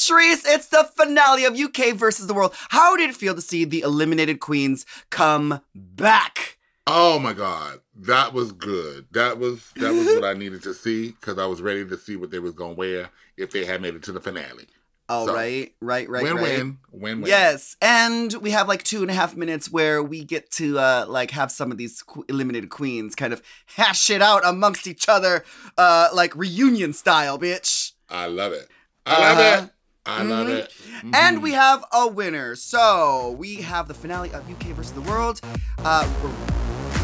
Latrice, it's the finale of UK versus the world. How did it feel to see the eliminated queens come back? Oh my god, that was good. That was that was what I needed to see because I was ready to see what they was gonna wear if they had made it to the finale. Oh, So, right, right, right, win right. win win win. Yes, and we have like two and a half minutes where we get to uh like have some of these qu- eliminated queens kind of hash it out amongst each other, uh like reunion style, bitch. I love it. I love Uh-huh. it. I love Mhm. it. And Mhm. we have a winner. So we have the finale of UK versus the world. Uh,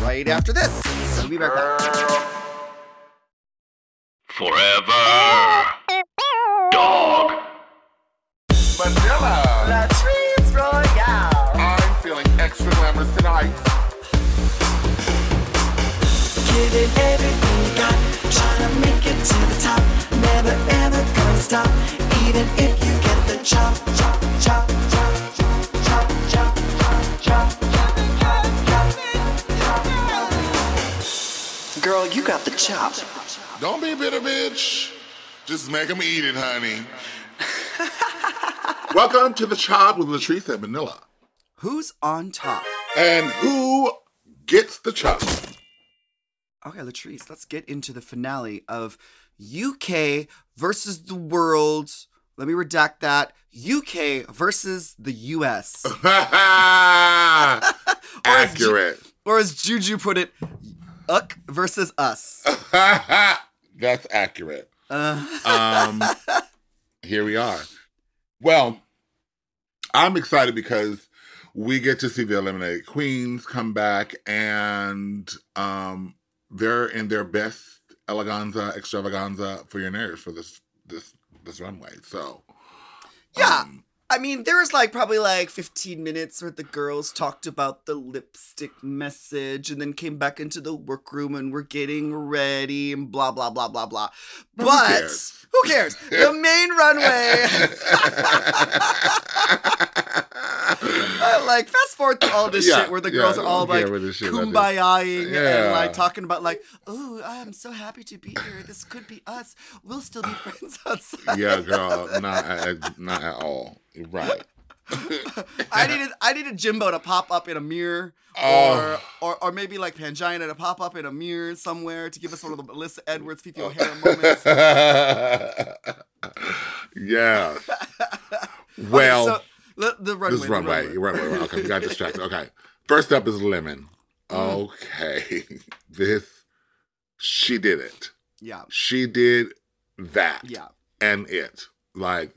right after this. We'll be right back. Forever. Dog. Manila. Latrice Royale. I'm feeling extra glamorous tonight. Giving everything you got, trying to make it to the top. Never ever gonna stop, even if Girl, you got the chop. Don't be a bitter bitch. Just make them eat it, honey. Welcome to the Chop with Latrice and Manila. Who's on top? And who gets the chop? Okay, Latrice, let's get into the finale of UK versus the world. Let me redact that. UK versus the US. Accurate. or as Juju put it, Uck versus us. That's accurate. Uh, Um, here we are. Well, I'm excited because we get to see the eliminated queens come back, and um, they're in their best eleganza extravaganza for your nerves for this this this runway. So, Yeah. um, I mean, there was like probably like 15 minutes where the girls talked about the lipstick message and then came back into the workroom and we're getting ready and blah, blah, blah, blah, blah. But who cares? who cares? The main runway. Uh, like fast forward to all this Yeah, shit where the yeah, girls are all like what this shit I do. kumbayaing Yeah. and like talking about like, oh, I'm so happy to be here. This could be us. We'll still be friends outside. yeah, girl, not at, not at all. Right. I needed I needed Jimbo to pop up in a mirror, Oh. or, or or maybe like Pangina to pop up in a mirror somewhere to give us one of the Melissa Edwards, Fifi O'Hara moments. yeah. Well, Okay, so, the, the runway. this the runway, runway. runway. Okay, we got distracted. Okay, first up is Lemon. Okay, this she did it. Yeah, She did that. yeah. and it. Like,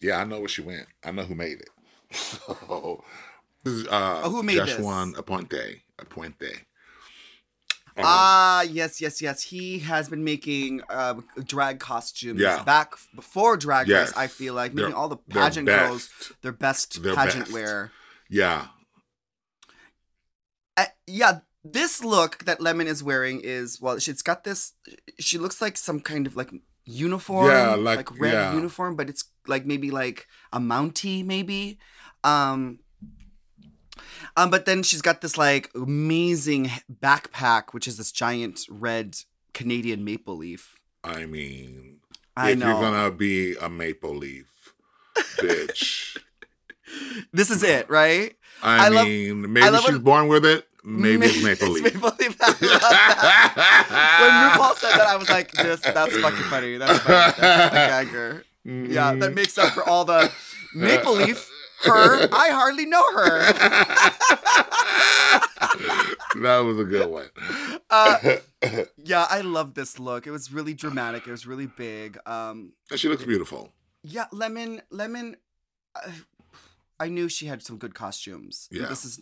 yeah, I know where she went. I know who made it. So, this is, uh, Oh, who made this? Joshua Aponte. Aponte. Ah, yes, yes, yes. He has been making uh, drag costumes Yeah. back before Drag Yes. Race. I feel like They're- making all the they're pageant girls their best Their pageant best. wear. yeah, Uh, yeah, this look that Lemon is wearing is well, she's got this. She looks like some kind of like uniform, Yeah, like- red yeah. uniform, but it's like maybe like a Mountie, maybe. Um, um, but then she's got this like amazing backpack, which is this giant red Canadian maple leaf. I mean, I if know. you're gonna be a maple leaf, bitch. This is it, right? I I, love- mean, maybe love she's when- born with it. Maybe it's maple leaf. Maple leaf. I when RuPaul said that, I was like, "This, that's fucking funny. That's funny. That's a gagger." Yeah, Mm. that makes up for all the Maple Leaf. Her, I hardly know her. that was a good one. Uh, yeah, I love this look. It was really dramatic. It was really big. Um, And she looks beautiful. yeah, Lemon, Lemon. Uh, I knew she had some good costumes. Yeah. This is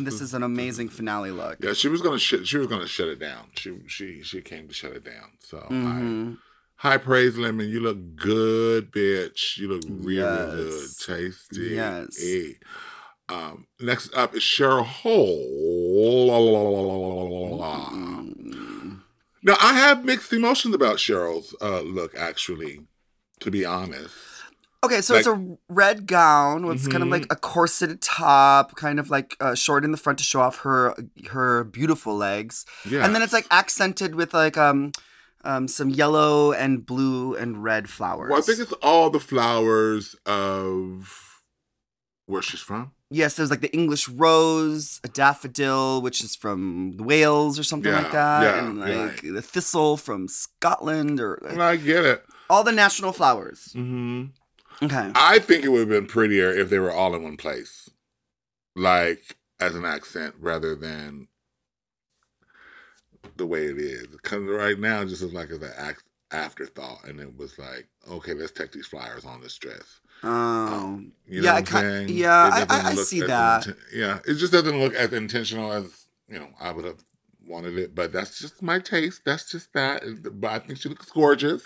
this is an amazing finale look. Yeah, she was gonna sh- she was gonna shut it down. She she she came to shut it down. So Mhm. I, high praise, Lemon. You look good, bitch. You look really good, tasty. Yes. Hey. Um, next up is Cheryl Hole. Mm. Now I have mixed emotions about Cheryl's uh, look. Actually, to be honest, Okay, so it's a red gown with kind of like Mhm. a corseted top, kind of like uh, short in the front to show off her her beautiful legs, yeah. and then it's like accented with like um um, some yellow and blue and red flowers. Well, I think it's all the flowers of where she's from. yes, there's like the English rose, a daffodil, which is from Wales or something Yeah, like that, yeah, and like the thistle from Scotland, or And I get it. all the national flowers. hmm Okay. I think it would have been prettier if they were all in one place, like as an accent rather than the way it is. Because right now, it just looks like it's an afterthought, and it was like, okay, let's take these flyers on this dress. Oh, You know yeah, I I'm ki- saying? yeah, I, I, I see that. inten- yeah, it just doesn't look as intentional as you know I would have wanted it. But that's just my taste. That's just that. But I think she looks gorgeous.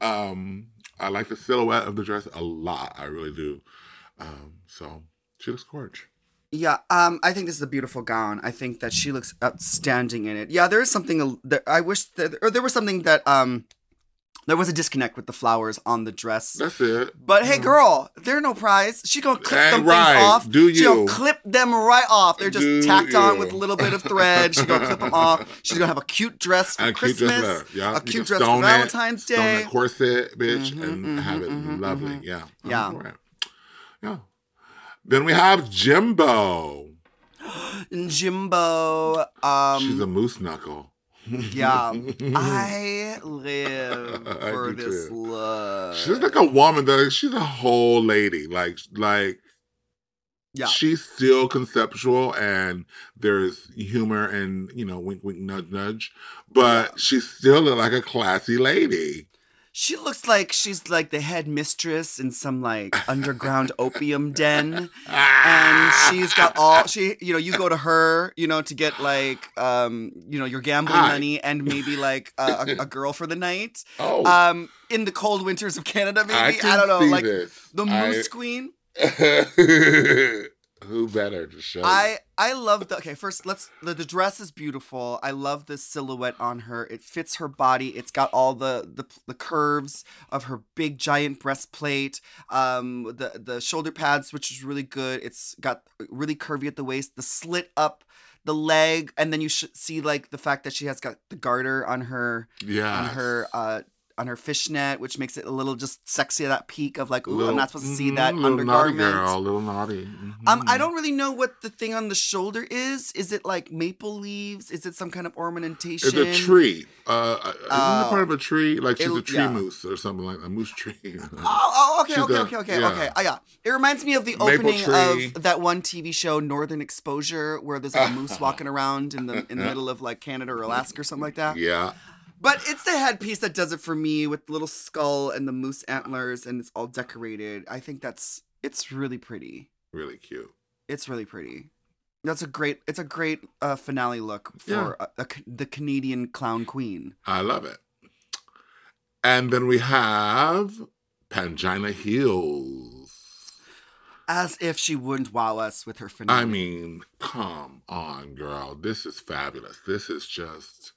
Um, I like the silhouette of the dress a lot. I really do. Um, so she looks gorgeous. Yeah, um, I think this is a beautiful gown. I think that she looks outstanding in it. Yeah, there is something that I wish that, or there was something that um, there was a disconnect with the flowers on the dress. That's it. But hey, girl, they're no prize. She gonna clip them right. things off. Do you? She gonna clip them right off. They're just Do tacked on with a little bit of thread. She's gonna clip them off. She's gonna have a cute dress for a cute Christmas. dress left. Yeah, a cute dress for stone it, Valentine's stone Day. that corset, bitch, Mhm, and mhm, have it mhm, lovely. mhm. Yeah. Yeah. Right. Yeah. Then we have Jimbo. Jimbo. Um, She's a moose knuckle. yeah. I live for do this too. look. She's like a woman that she's a whole lady. Like like yeah. she's still conceptual and there's humor and you know wink wink nudge nudge, but she still look like a classy lady. She looks like she's like the head mistress in some like underground opium den. And she's got all she you know, you go to her, you know, to get like um, you know, your gambling Hi. money and maybe like a, a, a girl for the night. oh Um in the cold winters of Canada, maybe. I, I, don't know, like this. the I- Moose Queen. Who better to show? I I love the okay. First, let's the, the dress is beautiful. I love the silhouette on her. It fits her body. It's got all the the, the curves of her big giant breastplate. Um, the the shoulder pads, which is really good. It's got really curvy at the waist. The slit up the leg, and then you should see like the fact that she has got the garter on her yeah on her uh on her fishnet, which makes it a little just sexy at that peak of like, ooh, I'm not supposed to see mhm, that little undergarment. naughty girl, little naughty. Um, I don't really know what the thing on the shoulder is. Is it like maple leaves? Is it some kind of ornamentation? It's a tree. Uh, isn't it Oh. part of a tree? Like she's a tree yeah. moose or something like a moose tree. Oh, oh okay, okay, a- okay, okay, yeah. okay. Oh, yeah. It reminds me of the Maple opening tree. of that one TV show, Northern Exposure, where there's like a moose walking around in the in the middle of like Canada or Alaska or something like that. yeah. But it's the headpiece that does it for me with the little skull and the moose antlers, and it's all decorated. I think that's it's really pretty. Really cute. It's really pretty. That's a great. It's a great uh, finale look for a, a, the Canadian clown queen. I love it. And then we have Pangina Heels. As if she wouldn't wow us with her finale. I mean, come on, girl. This is fabulous. This is just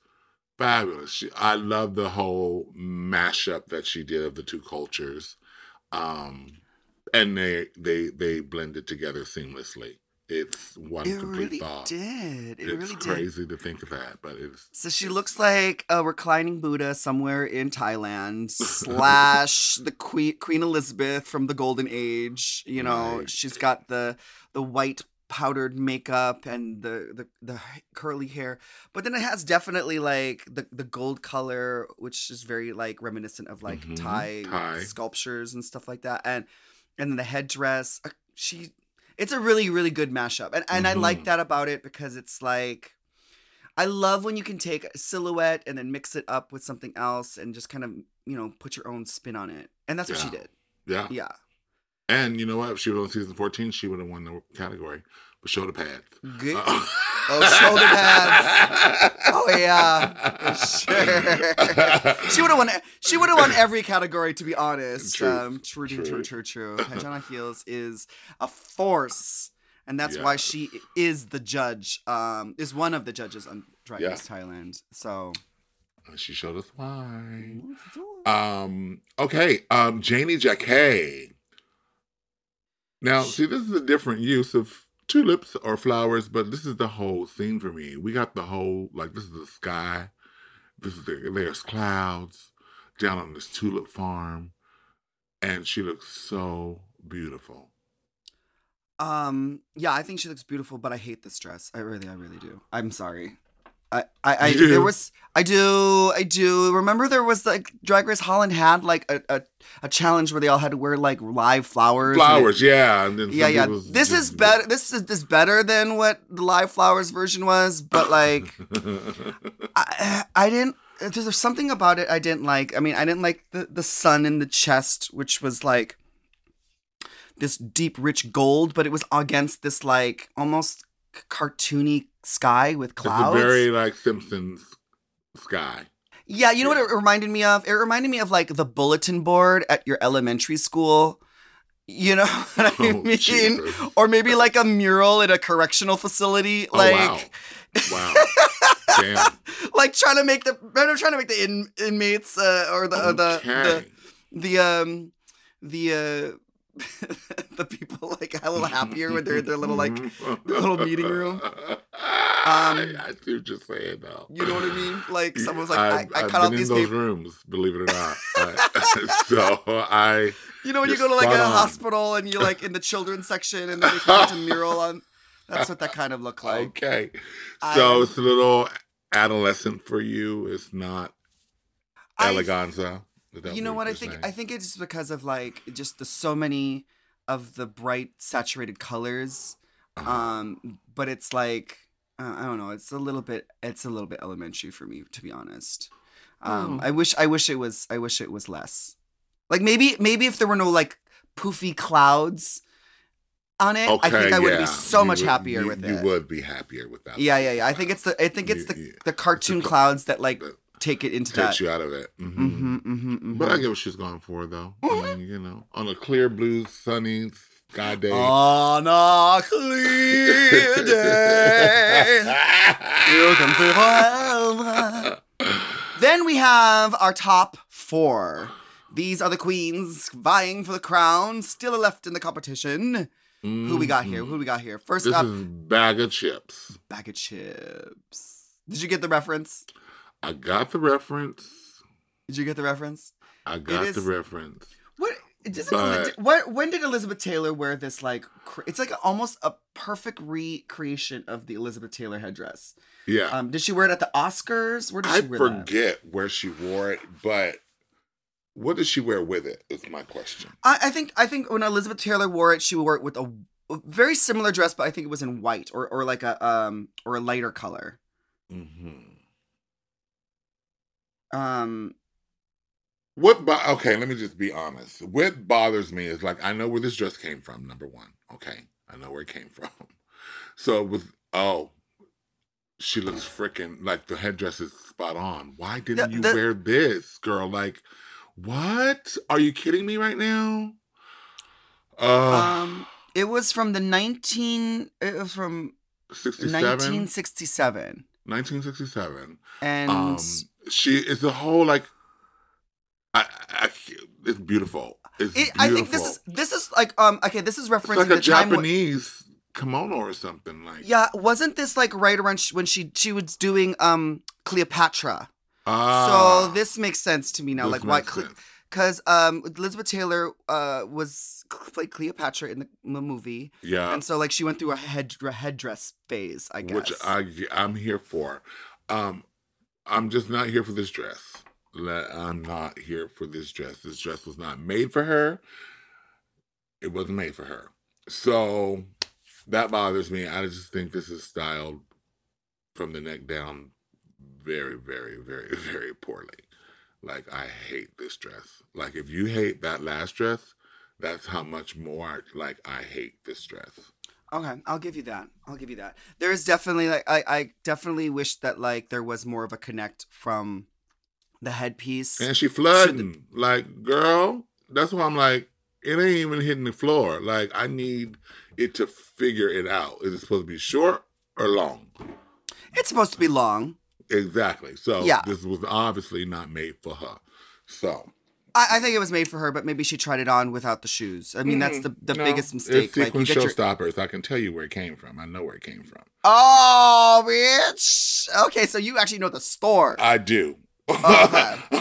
fabulous. She, I love the whole mashup that she did of the two cultures. Um, and they they they blended together seamlessly. It's one it complete really thought. did. It it's really did. crazy to think of that, but it's So she looks like a reclining Buddha somewhere in Thailand, slash the Queen Queen Elizabeth from the Golden Age. You know, Right. she's got the the white powdered makeup and the, the the curly hair, but then it has definitely like the the gold color, which is very like reminiscent of like Mhm. Thai, Thai. sculptures and stuff like that, and and then the headdress. uh, She, it's a really really good mashup, and and I like Mhm. that about it because it's like. I love when you can take a silhouette and then mix it up with something else and just kind of, you know, put your own spin on it. And that's what she did. yeah. Yeah. And you know what? If she was on season 14, she would have won the category. But shoulder pads. Good. Uh-oh. Oh, shoulder pads. Oh yeah. Sure. she would have won she would have won every category to be honest. Truth. Um true true true true true. Pangina Heels is a force. And that's why she is the judge. Um is one of the judges on Drag Yeah. Race Thailand. So she showed us why. Um, okay, um, Janey Jacké. Now, see, this is a different use of tulips or flowers, but this is the whole scene for me. We got the whole like this is the sky, this is the, there's clouds down on this tulip farm, and she looks so beautiful. Um, yeah, I think she looks beautiful, but I hate this dress. I really, I really do. I'm sorry. I, I, I do? there was, I do, I do. Remember there was like Drag Race Holland had like a, a, a challenge where they all had to wear like live flowers. and it- Flowers, yeah. And then yeah, yeah. This is better. This is this better than what the live flowers version was, but like, I, I didn't. There's something about it I didn't like. I mean, I didn't like the the sun in the chest, which was like this deep, rich gold, but it was against this like almost cartoony sky with It's clouds. a very like Simpsons sky. yeah, you know what it reminded me of? It reminded me of like the bulletin board at your elementary school. You know what I Oh, mean? Jesus. Or maybe like a mural at a correctional facility, Oh, like wow. Wow. Damn. like trying to make the trying to make the in, inmates uh, or the uh, the, the the um the uh the people like a little happier when they're in their little like their little meeting room. I, um, I see what you're saying though. you know what I mean? Like someone's like I, I I've cut out these in those rooms, believe it or not. I- so I You know when you go to like a on. hospital and you're like in the children's section and then they paint a mural on. That's what that kind of looked like. okay. I- So it's a little adolescent for you. It's not I- eleganza. Is you know what I think? saying? I think it's just because of like just the so many of the bright saturated colors. Uh-huh. Um, but it's like uh, I don't know. It's a little bit. It's a little bit elementary for me, to be honest. Um, Oh. I wish. I wish it was. I wish it was less. Like maybe, maybe if there were no like poofy clouds on it, I think I would be so You much would- happier you, with you it. You would be happier with that. Yeah, yeah, yeah. I think it's the. I think it's You- the you- the cartoon cl- clouds that like that take it into that. takes you out of it. hmm Mm-hmm, mm-hmm, mm-hmm. But I get what she's going for, though. I mean, you know, on a clear blue, sunny sky day. On a clear day, you can feel forever. Then we have our top four. These are the queens vying for the crown, still left in the competition. Who we got here? Who we got here? First Mm-hmm. This up, is bag of chips. bag of chips. Did you get the reference? I got the reference. Did you get the reference? I got the reference. What? But- what? When did Elizabeth Taylor wear this? Like, it's like almost a perfect recreation of the Elizabeth Taylor headdress. Yeah. Um, did she wear it at the Oscars? Where did I she wear that? forget where she wore it, but what did she wear with it? Is my question. I, I think I think when Elizabeth Taylor wore it, she wore it with a, very similar dress, but I think it was in white or or like a um or a lighter color. hmm Um, What? Bo- okay, let me just be honest. What bothers me is like I know where this dress came from. Number one, okay, I know where it came from. So with oh, she looks freaking like the headdress is spot on. Why didn't The- you the- wear this, girl? Like, what? Are you kidding me right now? Uh, um, it was from the nineteen. It was from 67? nineteen sixty seven, 1967. and Um, she is a whole like, I, I, it's beautiful. It's it, beautiful. I think this is this is like um okay this is It's referencing like the a Japanese kimono or something like. yeah, wasn't this like right around sh- when she she was doing um Cleopatra? Ah, so this makes sense to me now. like why? makes Cle- because um Elizabeth Taylor uh was played Cleopatra in the, the movie, yeah, and so like she went through a head a headdress phase, I guess. which I I'm here for. Um, I'm just not here for this dress. I'm not here for this dress. This dress was not made for her. It wasn't made for her. So that bothers me. I just think this is styled from the neck down very, very, very, very poorly. Like I hate this dress. Like if you hate that last dress, that's how much more like I hate this dress. Okay, I'll give you that. I'll give you that. There is definitely like I I definitely wish that like there was more of a connect from the headpiece. And she flooding. Like, girl, that's why I'm like, it ain't even hitting the floor. Like, I need it to figure it out. Is it supposed to be short or long? It's supposed to be long. Exactly. So Yeah. this was obviously not made for her. So I, I think it was made for her, but maybe she tried it on without the shoes. I mean, that's mm-hmm. the, the no, biggest mistake. It's Like you sequence get your showstoppers. I can tell you where it came from. I know where it came from. oh, bitch. Okay, so you actually know the store. I do. Okay.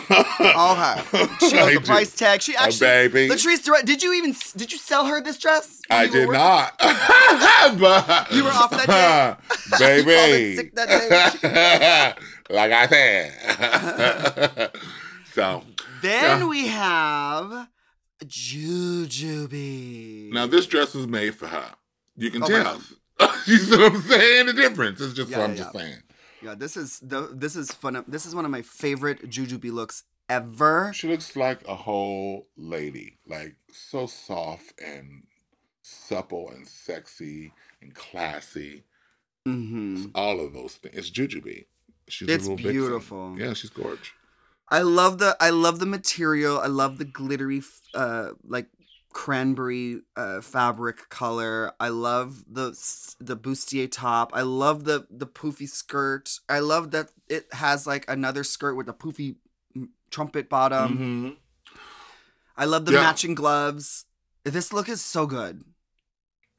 Okay. She knows I the do. price tag. She Oh, actually. baby. Latrice, did you even did you sell her this dress? I did not. but, You were off that day. You Baby. sick that like I said. so, Then Yeah. we have Jujubee. now this dress was made for her. You can Oh, tell. you see what I'm saying? The difference. It's just Yeah, what I'm yeah, just saying. Yeah, this is the this is fun. This is one of my favorite Jujubee looks ever. She looks like a whole lady, like so soft and supple and sexy and classy. hmm All of those things. It's Jujubee. She's It's a little vixen. beautiful. Yeah, she's gorgeous. I love the I love the material. I love the glittery uh like cranberry uh fabric color. I love the the bustier top. I love the the poofy skirt. I love that it has like another skirt with a poofy mm, trumpet bottom. Mhm. I love the Yeah. matching gloves. This look is so good.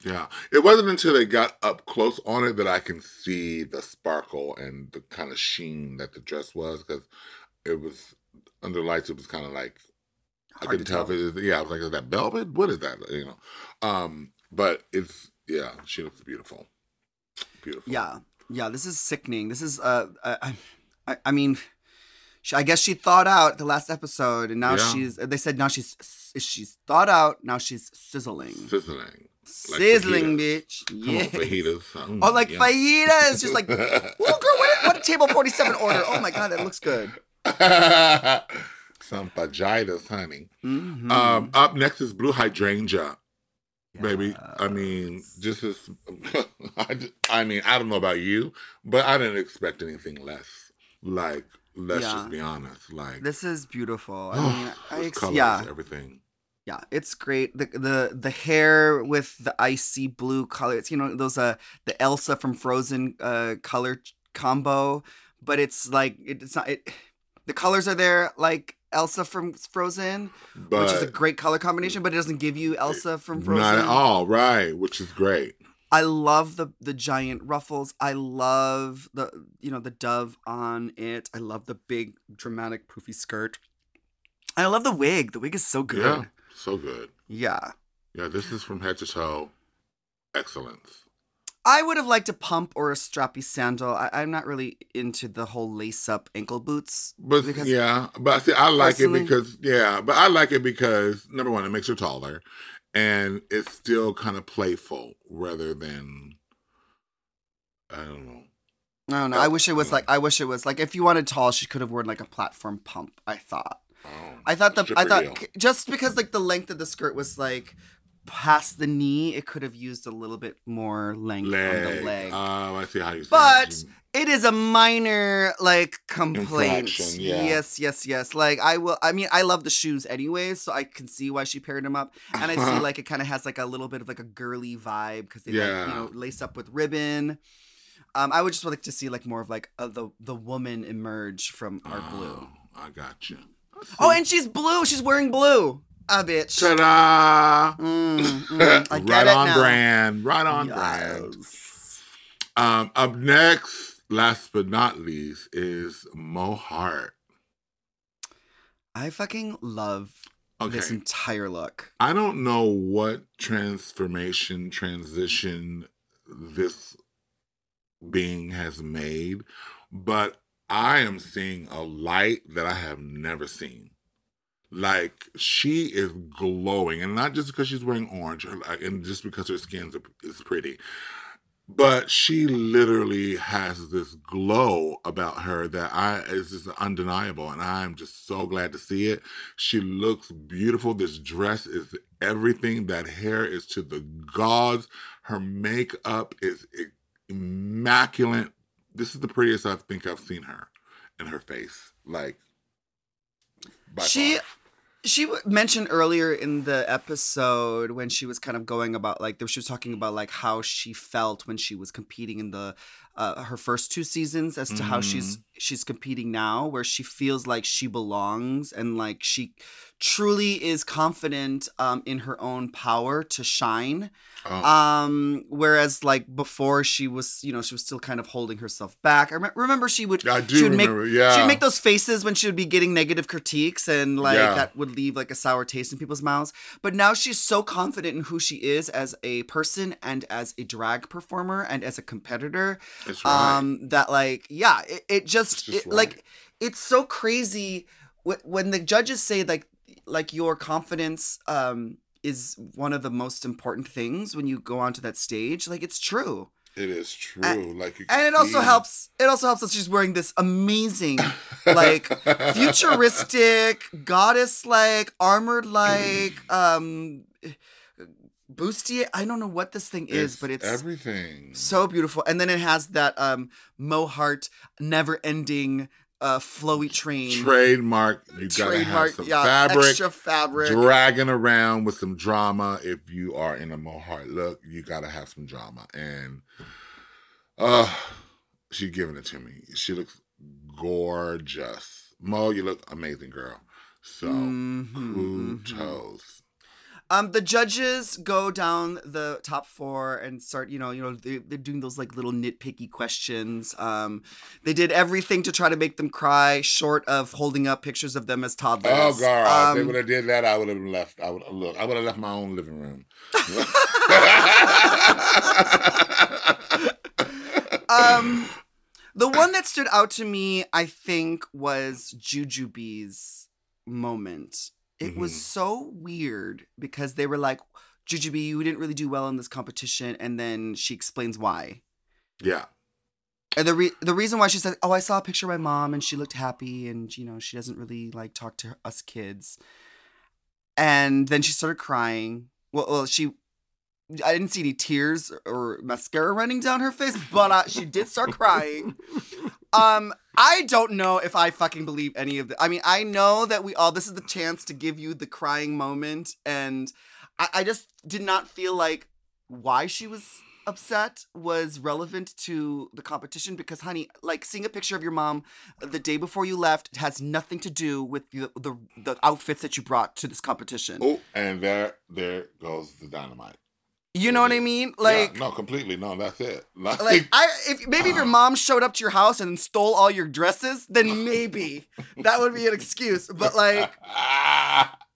Yeah. It wasn't until they got up close on it that I can see the sparkle and the kind of sheen that the dress was because it was under lights. It was kind of like I couldn't to tell, if it was. Yeah, I was like, "Is that velvet? What is that?" You know. Um, but it's yeah, she looks beautiful. Beautiful. Yeah, yeah. This is sickening. This is uh, I, I, I mean, I guess she thought out the last episode, and now Yeah. she's. They said now she's she's thought out. Now she's sizzling, sizzling. like sizzling, fajitas. bitch. Yeah. fajitas. Mm, Oh, like yeah. fajitas, just like, oh girl, what, what a table forty seven order. Oh my god, that looks good. Some fajitas, honey. Mhm. Um, up next is Blue Hydrangea. baby. I mean, just as I, ju- I mean, I don't know about you, but I didn't expect anything less. Like, let's Yeah. just be honest. Like, This is beautiful. I mean, I ex- colors, yeah, everything. yeah, it's great. The the the hair with the icy blue color. It's you know those uh the Elsa from Frozen uh color combo, but it's like it, it's not it. The colors are there like Elsa from Frozen, But which is a great color combination, but it doesn't give you Elsa from Frozen. not at all, right? Which is great. I love the the giant ruffles. I love the you know the dove on it. I love the big dramatic poofy skirt. I love the wig. The wig is so good. Yeah, so good. yeah. Yeah, this is from head to toe. Excellence. I would have liked a pump or a strappy sandal. I, I'm not really into the whole lace up ankle boots. But yeah, but see, I like it because yeah, but I like it because number one, it makes her taller, and it's still kind of playful rather than I don't know. I don't know. Oh, I wish it was oh. like I wish it was like if you wanted tall, she could have worn like a platform pump. I thought. Oh, I thought the I thought c- just because like the length of the skirt was like past the knee, it could have used a little bit more length on the leg. Oh, I see how you. But it is a minor like complaint. Yeah. Yes, yes, yes. Like I will. I mean, I love the shoes anyways, so I can see why she paired them up. And I see like it kind of has like a little bit of like a girly vibe because they like you know lace up with ribbon. Um, I would just like to see like more of like uh, the the woman emerge from our blue. Oh, I got you. Oh, and she's blue. She's wearing blue. A bitch. Ta-da! Mm, mm, right on now. brand. Right on brand. Um, up next, last but not least, is Mo Heart. I fucking love this entire look. I don't know what transformation, transition this being has made, but I am seeing a light that I have never seen. Like she is glowing, and not just because she's wearing orange, or and just because her skin is pretty, but she literally has this glow about her that I is just undeniable, and I'm just so glad to see it. She looks beautiful. This dress is everything. That hair is to the gods. Her makeup is immaculate. This is the prettiest I think I've seen her in her face. Like she far. she mentioned earlier in the episode when she was kind of going about like she was talking about like how she felt when she was competing in the uh, her first two seasons as to how she's she's competing now where she feels like she belongs and like she truly is confident um, in her own power to shine Oh, um whereas like before she was you know she was still kind of holding herself back i rem- remember she would I do she would make remember. yeah. she'd make those faces when she would be getting negative critiques and like Yeah. that would leave like a sour taste in people's mouths but now she's so confident in who she is as a person and as a drag performer and as a competitor That's right. um that like yeah it, it just, just it, like it's so crazy wh- when the judges say like like your confidence um is one of the most important things when you go onto that stage like it's true it is true. and- like and it also helps it also helps that she's wearing this amazing like futuristic goddess like armored like um bustier i don't know what this thing is but it's everything. so beautiful and then it has that um Mo Heart never ending uh flowy train Trademark. You gotta have some fabric. extra fabric dragging around with some drama. If you are in a Mo Heart look, you gotta have some drama. And uh she's giving it to me. She looks gorgeous. Mo, you look amazing, girl. So Mhm, mhm. kudos. Um, the judges go down the top four and start, you know, you know, they, they're doing those like little nitpicky questions. Um, they did everything to try to make them cry, short of holding up pictures of them as toddlers. Oh god, if they Um, would have did that, I would have left. I would look. I would have left my own living room. um, the one that stood out to me, I think, was Jujubee's moment. It was Mhm. so weird because they were like, Jujubee, you didn't really do well in this competition, and then she explains why. yeah. And the re- the reason why she said, "Oh, I saw a picture of my mom and she looked happy and you know, she doesn't really like talk to us kids." And then she started crying. Well, well, she I didn't see any tears or mascara running down her face, but uh, she did start crying. Um, I don't know if I fucking believe any of the. I mean, I know that we all. This is the chance to give you the crying moment, and I, I just did not feel like why she was upset was relevant to the competition because honey like seeing a picture of your mom the day before you left has nothing to do with the the, the outfits that you brought to this competition Oh, and there, there goes the dynamite. You know what i mean like Yeah, no, completely. No, that's it. Like, like I if maybe if your mom showed up to your house and stole all your dresses, then maybe that would be an excuse. But like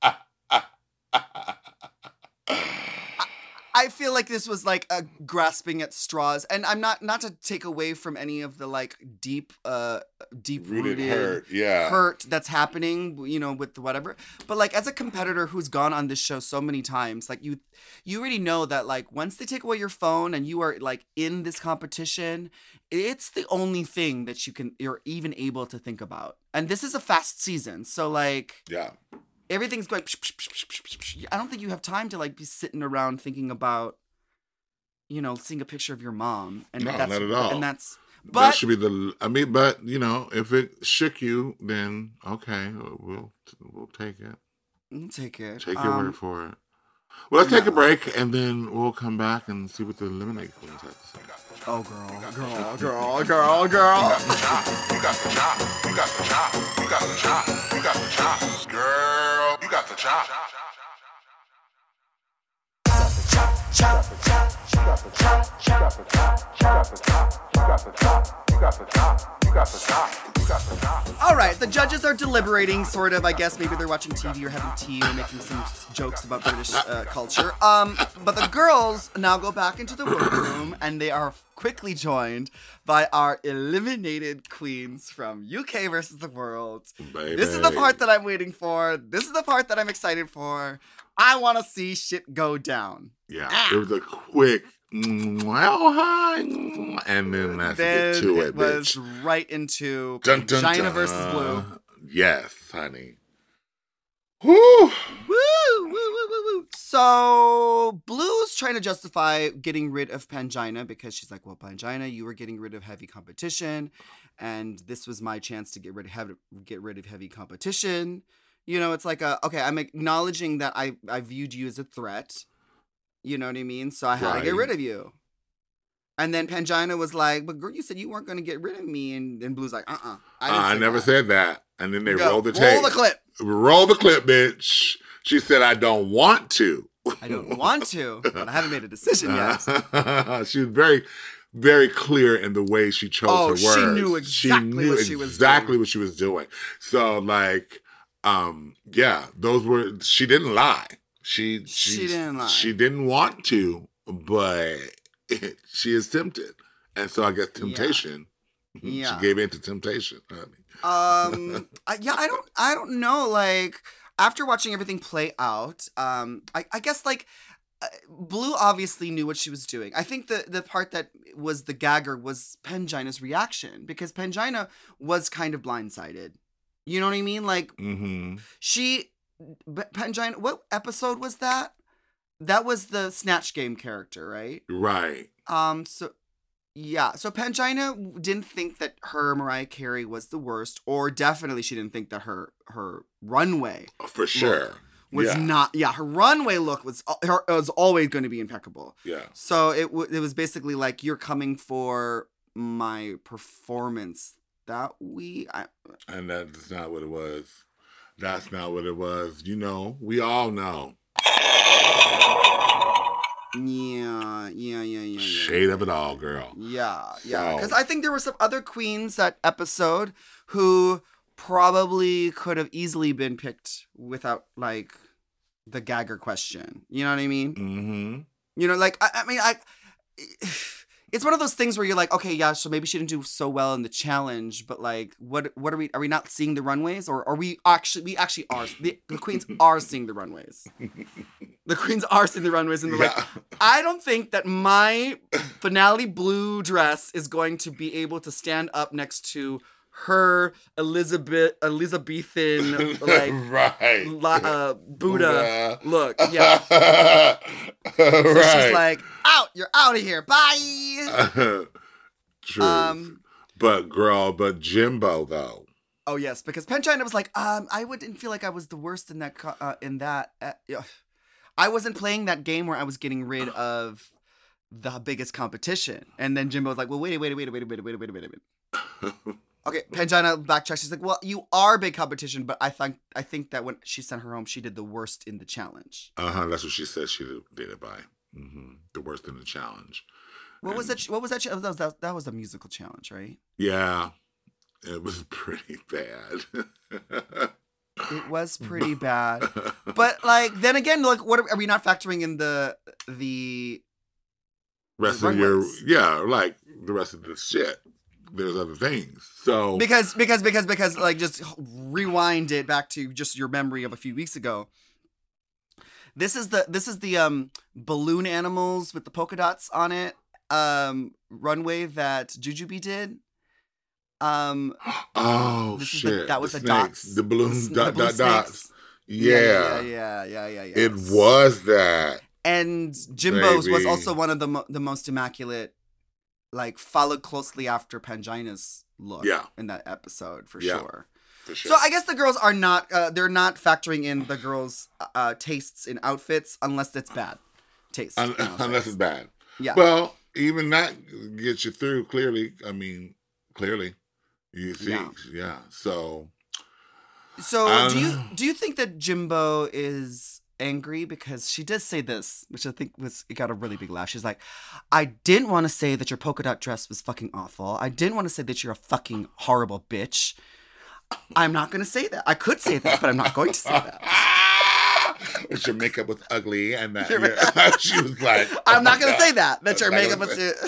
I feel like this was like a grasping at straws, and I'm not not to take away from any of the like deep, uh, deep rooted hurt. Yeah. hurt that's happening, you know, with whatever. But like as a competitor who's gone on this show so many times, like you you already know that like once they take away your phone and you are like in this competition, it's the only thing that you can you're even able to think about. And this is a fast season. So like Yeah. Everything's going I don't think you have time to like be sitting around thinking about you know, seeing a picture of your mom and No, that's not at all. and that's that should be the. I mean, but you know, if it shook you, then okay, we'll we'll take it. Take it. Take your Um, word for it. Well, let's take a break and then we'll come back and see what the eliminate queens have to say. Oh girl, girl, girl, girl, girl. You got the chop. You got the chop. You got the chop. You got the chop. Girl, you got the chop. All right, the judges are deliberating, sort of. I guess maybe they're watching TV or having tea or making some jokes about British uh, culture. Um, but the girls now go back into the workroom, and they are quickly joined by our eliminated queens from UK versus the world. This is the part that I'm waiting for. This is the part that I'm excited for. I want to see shit go down. Yeah, Ah. it was a quick. Well, hi, and then let's then get to it it, was bitch. right into Dun, dun, China dun. versus Blue. Yes, honey. Woo! Woo, woo, woo, woo, woo. So Blue's trying to justify getting rid of Pangina because she's like, well, Pangina, you were getting rid of heavy competition, and this was my chance to get rid of heavy, get rid of heavy competition. You know, it's like a okay, I'm acknowledging that I I viewed you as a threat. You know what I mean? So I had to get rid of you. And then Pangina was like, "But girl, you said you weren't going to get rid of me." And, then Blue's like, "Uh, uh I, never said that. And then they Go. roll the tape. Roll the clip. Roll the clip, bitch. She said, I don't want to. I don't want to, but I haven't made a decision yet. she was very, very clear in the way she chose Oh, her she words. knew exactly what she was exactly what she was doing. So, like, um, yeah, those were. She didn't lie. She She didn't lie. She didn't want to, but she is tempted, and so I guess temptation. Yeah. She gave in to temptation. honey. um I, yeah i don't i don't know like after watching everything play out um i, I guess like uh, blue obviously knew what she was doing i think the the part that was the gagger was pangina's reaction because pangina was kind of blindsided you know what i mean like mm-hmm. she Pangina what episode was that that was the snatch game character right Right. um, so yeah, so Pangina didn't think that her Mariah Carey was the worst, or definitely she didn't think that her her runway For sure. was yeah. not. Yeah, her runway look was her was always going to be impeccable. Yeah. So it w- it was basically like you're coming for my performance that we. I, And that's not what it was. That's not what it was. You know, we all know. yeah, yeah, yeah, yeah, yeah. Shade of it all, girl. Yeah, yeah. So- Because I think there were some other queens that episode who probably could have easily been picked without like the gagger question. You know what I mean? Mm-hmm. You know, like I, I mean, I. It's one of those things where you're like, okay, yeah, so maybe she didn't do so well in the challenge, but like, what, what are we? Are we not seeing the runways, or are we actually? We actually are. The, the queens are seeing the runways. The queens are seeing the runways, and they're like, I don't think that my finale blue dress is going to be able to stand up next to her Elizabeth Elizabethan like right. la, uh, Buddha, Buddha. look. Yeah. right. So she's like, out, you're out of here. Bye. True. Um but girl, but Jimbo though. Oh yes, because Pangina was like, um, I wouldn't feel like I was the worst in that co- uh, in that. Uh. I wasn't playing that game where I was getting rid of the biggest competition, and then Jimbo was like, well, wait, wait, wait, wait, wait, wait, wait, wait, wait. Okay, Pangina backtracks. She's like, "Well, you are big competition, but I think I think that when she sent her home, she did the worst in the challenge. Uh huh. That's what she said. She did it by hmm the worst in the challenge. What was that? What was that? That was that, that was the musical challenge, right? Yeah, it was pretty bad. It was pretty bad. But like, then again, like, what are, are we not factoring in the the rest the of your yeah, like the rest of the shit. There's other things. So because because because because like just rewind it back to just your memory of a few weeks ago. This is the this is the um balloon animals with the polka dots on it um runway that Jujubee did. Um oh is the- shit, that was the the dots. the balloon The dot blue dot dots. snakes. Yeah, yeah, yeah, yeah, yeah. it was that. And Jimbo's was also one of the mo- the most immaculate, like followed closely after Pangina's look. Yeah. in that episode for Yeah. sure. For sure. So I guess the girls are not uh, they're not factoring in the girls' uh, tastes in outfits unless it's bad taste. Un- unless it's bad. yeah. Well, even that gets you through. Clearly, I mean, clearly, you see, Yeah. yeah. So so I do you do you think that Jimbo is angry because she did say this, which I think was it got a really big laugh. She's like, "I didn't want to say that your polka dot dress was fucking awful. I didn't want to say that you're a fucking horrible bitch. I'm not gonna say that. I could say that, but I'm not going to say that." But your makeup was ugly, and that yeah. she was like, oh I'm not gonna God. say that. That your makeup gonna was. this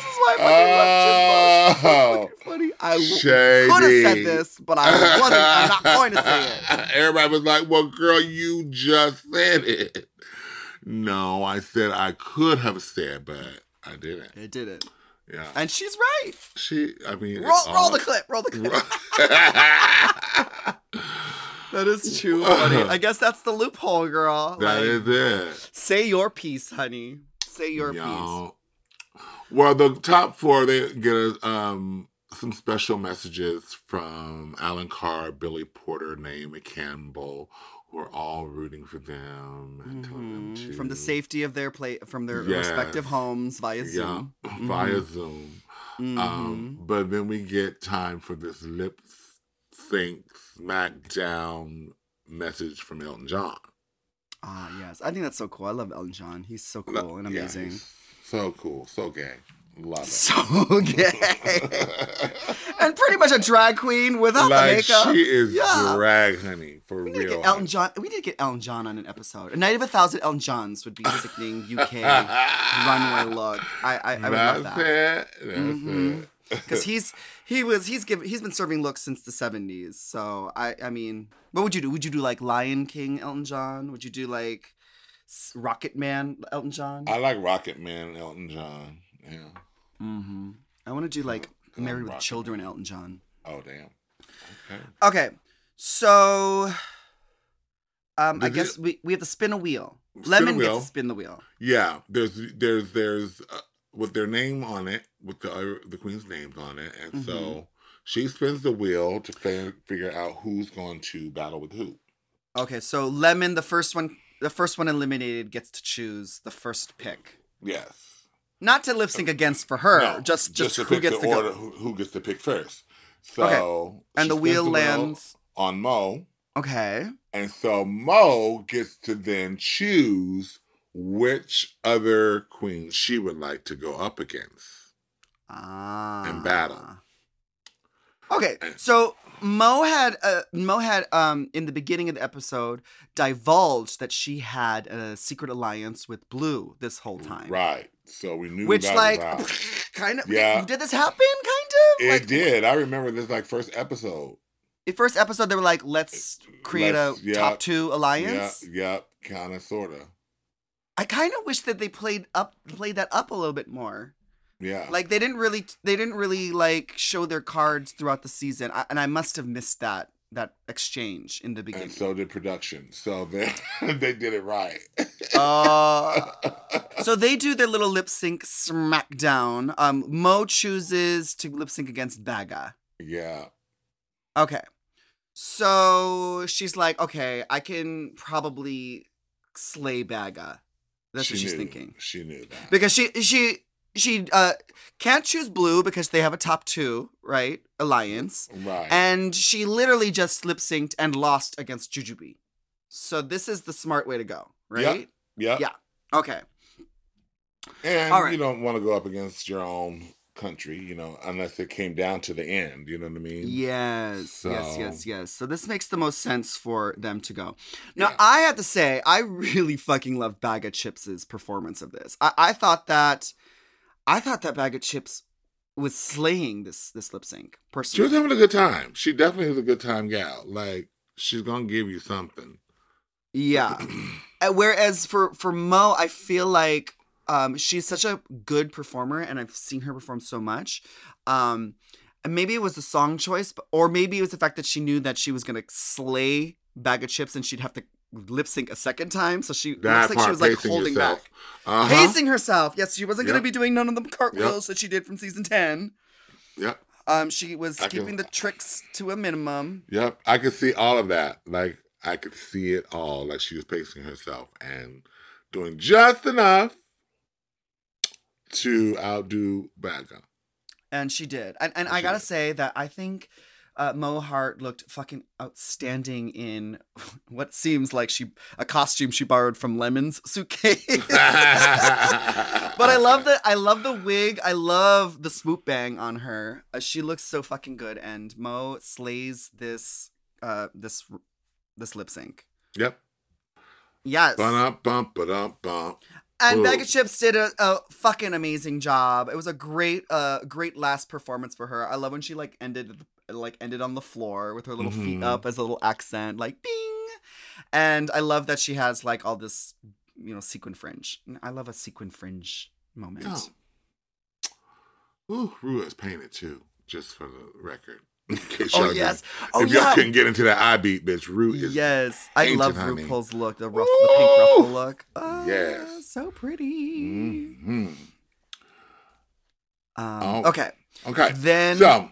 is why I fucking love. Oh, fucking funny. I shady. could have said this, but I wasn't. I'm not going to say it. Everybody was like, "Well, girl, you just said it." No, I said I could have said, but I didn't. It didn't, Yeah, and she's right. she. I mean, Roll, roll the clip. Roll the clip. That is too funny. I guess that's the loophole, girl. That Like, is it. Say your piece, honey. Say your piece. Well, the top four they get a um, some special messages from Alan Carr, Billy Porter, Naomi Campbell, who are all rooting for them and telling them to Mhm. From the safety of their play, from their Yes. respective homes via yeah, Zoom. via Zoom. Mhm. Um, but then we get time for this lip sync smackdown message from Elton John. Ah, yes. I think that's so cool. I love Elton John. He's so cool and amazing. he's so cool, so gay. Love it. So gay. and pretty much a drag queen without the makeup. she is Yeah. drag honey for We real. get Elton John. We need to get Elton John on an episode. A night of a thousand Elton Johns would be a sickening UK runway look. I I, I would love that it. That's mm-hmm. it. because he's he was he's given he's been serving looks since the seventies. So I I mean, what would you do? Would you do like Lion King Elton John? Would you do like Rocket Man Elton John? I like Rocket Man, Elton John. Yeah. mm-hmm. I want to do like I Married with Children Elton John. Oh damn. Okay. Okay, so um, I you- guess we, we have to spin a wheel. Spin a Lemon wheel. gets to spin the wheel. Yeah. There's there's there's uh, with their name on it, with the uh, the queen's names on it, and Mm-hmm. so she spins the wheel to fi- figure out who's going to battle with who. Okay, so Lemon, the first one, the first one eliminated, gets to choose the first pick. Yes. Not to lip sync against for her, No, just just, to who gets the to order, go. Who, gets to pick first? So Okay. And the wheel lands. on Mo. Okay. And so Mo gets to then choose which other queen she would like to go up against. Ah. battle. Okay, so Mo had uh, Mo had um in the beginning of the episode divulged that she had a secret alliance with Blue this whole time. Right. So we knew Which that like was kind of Yeah. did this happen kind of? It like did. I remember this like first episode. the first episode they were like let's create Let's- a yeah. top 2 alliance. Yeah, yep, kind of, sort of. I kind of wish that they played up played that up a little bit more. Yeah. Like they didn't really they didn't really like show their cards throughout the season. I, and I must have missed that that exchange in the beginning. and so did production. So they they did it right. Uh, so they do their little lip sync smackdown. Um, Mo chooses to lip sync against Baga. yeah. Okay. So she's like, okay, I can probably slay Baga. That's She what she's knew. thinking. She knew that. Because she she she uh can't choose blue because they have a top two, right? Alliance. right. And she literally just lip synced and lost against Jujubee. So this is the smart way to go, right? yep. yeah. Okay. And right. you don't want to go up against your own country, you know, unless it came down to the end. You know what I mean? Yes, yes, So- yes, yes. So this makes the most sense for them to go. Now, Yeah. I have to say, I really fucking love Baga Chipz's performance of this. I, I thought that, I thought that Baga Chipz was slaying this this lip sync. She was having a good time. She definitely was a good time gal. Like she's gonna give you something. yeah. Uh, Whereas for for Mo, I feel like um, she's such a good performer, and I've seen her perform so much. Um, and maybe it was the song choice, or maybe it was the fact that she knew that she was gonna slay Baga Chipz, and she'd have to lip sync a second time. So she That looks like part, she was like holding yourself. back, Uh-huh. pacing herself. Yes, she wasn't gonna be doing none of the cartwheels that she did from season ten. Yep. Um, she was I can- keeping the tricks to a minimum. Yep. I could see all of that. Like I could see it all. Like she was pacing herself and doing just enough to outdo Baga. And she did. And, and I gotta did. say that I think uh, Mo Heart looked fucking outstanding in what seems like she a costume she borrowed from Lemon's suitcase. but I love the I love the wig. I love the swoop bang on her. Uh, she looks so fucking good, and Mo slays this uh this this lip sync. Yep. Yes. Bump bump. And of Chips did a, a fucking amazing job. It was a great, uh, great last performance for her. I love when she like ended, like ended on the floor with her little feet Mhm. up as a little accent, like bing. And I love that she has like all this, you know, sequin fringe. I love a sequin fringe moment. Oh. Ooh, Ru is painted too, just for the record. In case Oh y'all yes. Oh if y'all yeah. couldn't get into that eye beat, bitch, Ru is Yes, I love honey. RuPaul's look, the the pink ruffle look. Ah, Yes. so pretty. Mhm. Um, Oh. Okay, Okay. then So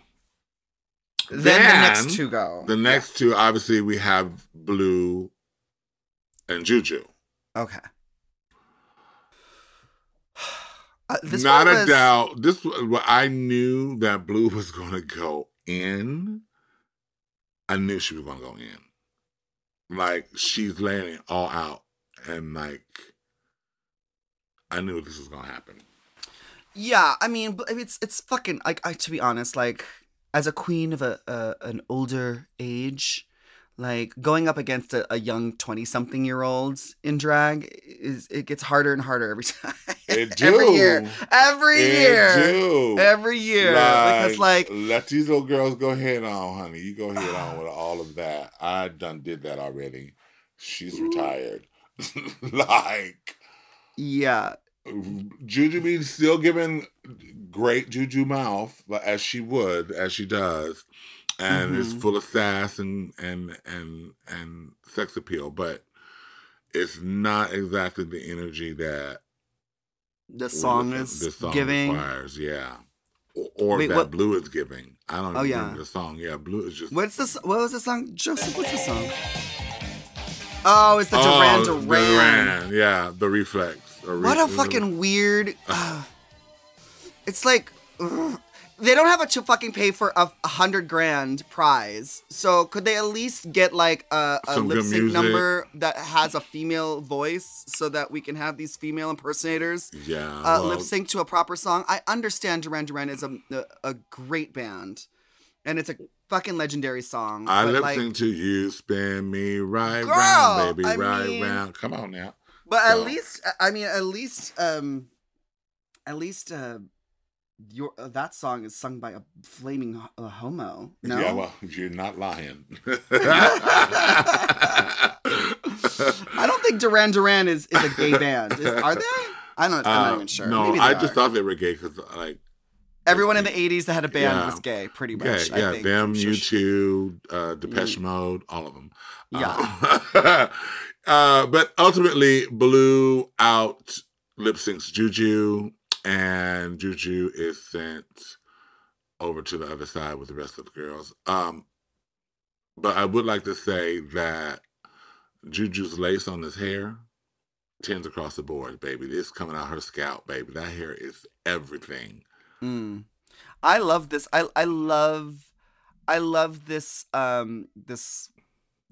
Then, the next two go. The next two, obviously, we have Blue and Juju. Okay. Uh, this Not one a doubt. This was- I knew that Blue was going to go in. I knew she was going to go in. Like she's laying it all out, and like I knew this was going to happen. Yeah, I mean, it's it's fucking like I, to be honest, like as a queen of a, a an older age, like going up against a, a young twenty something year old in drag is it gets harder and harder every time. It every year, every It year, do. every year, because like let these little girls go head on, honey. You go head on with all of that. I done did that already. She's retired. like yeah, Jujubee still giving great Juju mouth, as she would, as she does, and it's Mhm. full of sass and and and and sex appeal, but it's not exactly the energy that the song is this song giving. requires, yeah, or, or Wait, that what- Blue is giving. I don't Oh, yeah. the song. Yeah, Blue is just What's this? What was the song, Joseph? What's the song? Oh, it's the Oh, Duran the Duran. Duran, yeah, the reflex. Or re- What a fucking weird. uh, it's like ugh. they don't have a to fucking pay for a, a hundred grand prize. So could they at least get like a, a Some good lip sync music. number that has a female voice so that we can have these female impersonators yeah. uh, well, lip sync to a proper song? I understand Duran Duran is a a, a great band, and it's a fucking legendary song. I but, lip like, sync to you, spin me right Girl, round, baby, I right mean- round. Come on now. But at least, I mean, at least, um, at least, uh, your uh, that song is sung by a flaming ho- uh, homo. No, Yeah, well, you're not lying. I don't think Duran Duran is, is a gay band. Is, are they? I don't. I'm not Uh, even sure. No, I just thought they were gay because, like, everyone in the '80s that had a band Yeah. was gay, pretty yeah, much. I yeah, think. them, I'm sure you she- two, uh, Depeche Mode, all of them. Yeah. Uh, uh, but ultimately, Blue out lip syncs Juju, and Juju is sent over to the other side with the rest of the girls. Um, but I would like to say that Juju's lace on his hair tends across the board, baby. This coming out her scalp, baby. That hair is everything. Mm. I love this. I I love I love this um this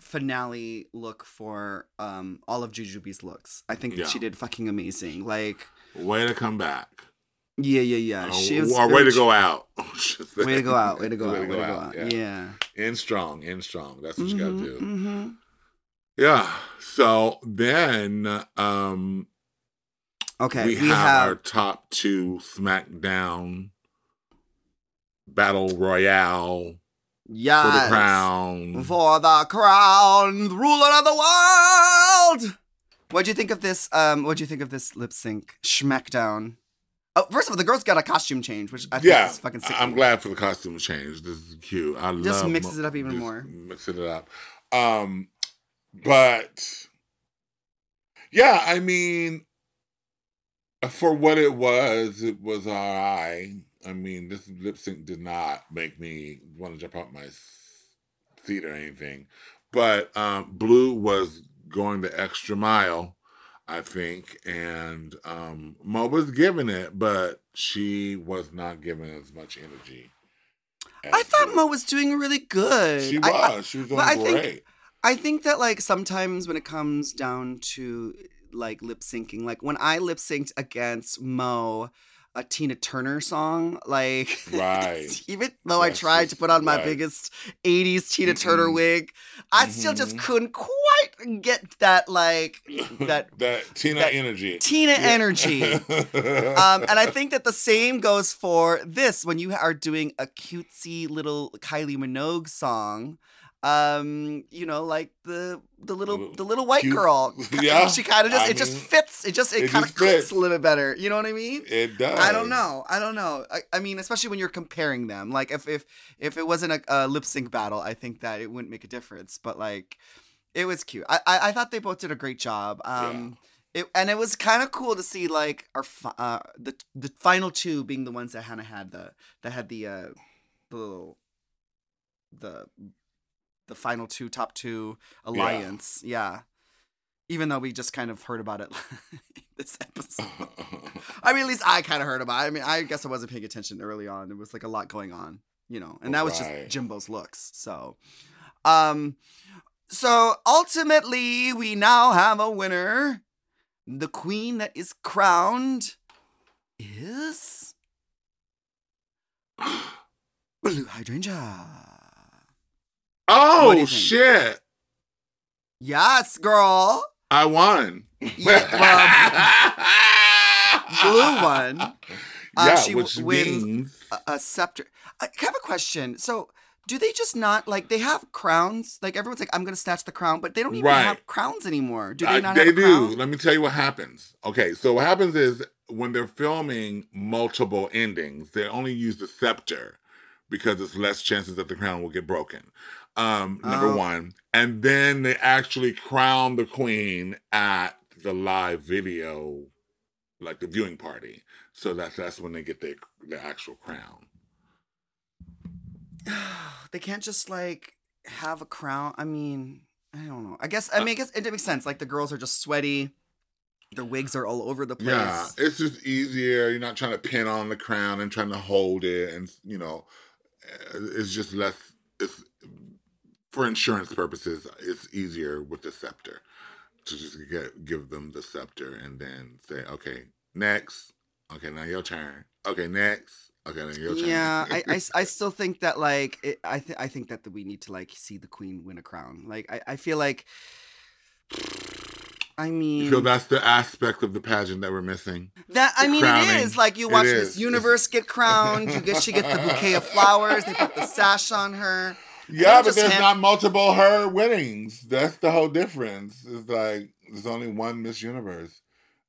finale look for um all of Jujubee's looks. I think that she did fucking amazing. Like Way to come back. yeah, yeah, yeah. She or was or way to go out. I should say. Way to go out. Way to go Way out. to Way go to go out, yeah. Yeah. In strong, in strong. That's what you gotta Mhm, do. mhm. Yeah. So then um Okay. we, We, have, have, our top two SmackDown Battle Royale yes, for the crown. For the crown, the ruler of the world. What'd you think of this? Um, what'd you think of this lip sync SmackDown? Oh, first of all, the girls got a costume change, which I think yeah, is fucking sick. I'm glad for the costume change. This is cute. I love it. Just love mixes mo- it up even more. Mixing it up. Um, but yeah, I mean, for what it was, it was all right. I mean, this lip sync did not make me want to jump out my seat or anything. But um, Blue was going the extra mile, I think, and um, Mo was giving it, but she was not giving as much energy. I thought Blue. Mo was doing really good. She was. I, she was doing but I think- great. I think that like sometimes when it comes down to like lip syncing, like when I lip synced against Mo, a Tina Turner song, like Right. even though I tried just- to put on my right. biggest '80s Tina Turner Mhm. wig, I still just Mhm. couldn't quite get that like that that Tina that energy. Tina Yeah. energy. um, and I think that the same goes for this when you are doing a cutesy little Kylie Minogue song. Um, you know, like the the little the little white cute- girl. Yeah, she kind of just I it just fits. It just it, it kind of clicks fits. a little bit better. You know what I mean? it does. I don't know. I don't know. I, I mean, especially when you're comparing them. Like if if if it wasn't a, a lip sync battle, I think that it wouldn't make a difference. But like, it was cute. I I, I thought they both did a great job. Um, it and it was kind of cool to see like our uh the the final two being the ones that Hannah had the that had the uh the little the the final two top two alliance. Yeah. Even though we just kind of heard about it this episode. I mean, at least I kind of heard about it. I mean, I guess I wasn't paying attention early on. There was like a lot going on, you know, and that was just Jimbo's looks. So, um, so ultimately, we now have a winner. The queen that is crowned is Blue Hydrangea. Oh shit! Yes, girl. I won. Yeah, Blue one. Uh, yeah, she which wins means a, a scepter. I have a question. So, do they just not like they have crowns? Like everyone's like, I'm gonna snatch the crown, but they don't even Right. have crowns anymore. Do they not they have a do. Let me tell you what happens. Okay, so what happens is when they're filming multiple endings, they only use the scepter because it's less chances that the crown will get broken. Um, number Oh. one, and then they actually crown the queen at the live video, like the viewing party. So that's that's when they get the the actual crown. they can't just like have a crown. I mean, I don't know. I guess I mean, I guess it makes sense. Like the girls are just sweaty. Their wigs are all over the place. Yeah, it's just easier. You're not trying to pin on the crown and trying to hold it, and you know, uh, it's just less. It's for insurance purposes. It's easier with the scepter to just get give them the scepter and then say, okay, next. Okay, now your turn. Okay, next. Okay, now your turn. Yeah, I I still think that like it, I th- I think that we need to like see the queen win a crown. Like I, I feel like I mean You feel that's the aspect of the pageant that we're missing. that I the mean it crowning. is like you watch is. this universe get crowned. You get she gets the bouquet of flowers. They put the sash on her. Yeah, but there's not multiple her winnings. That's the whole difference. It's like there's only one Miss Universe.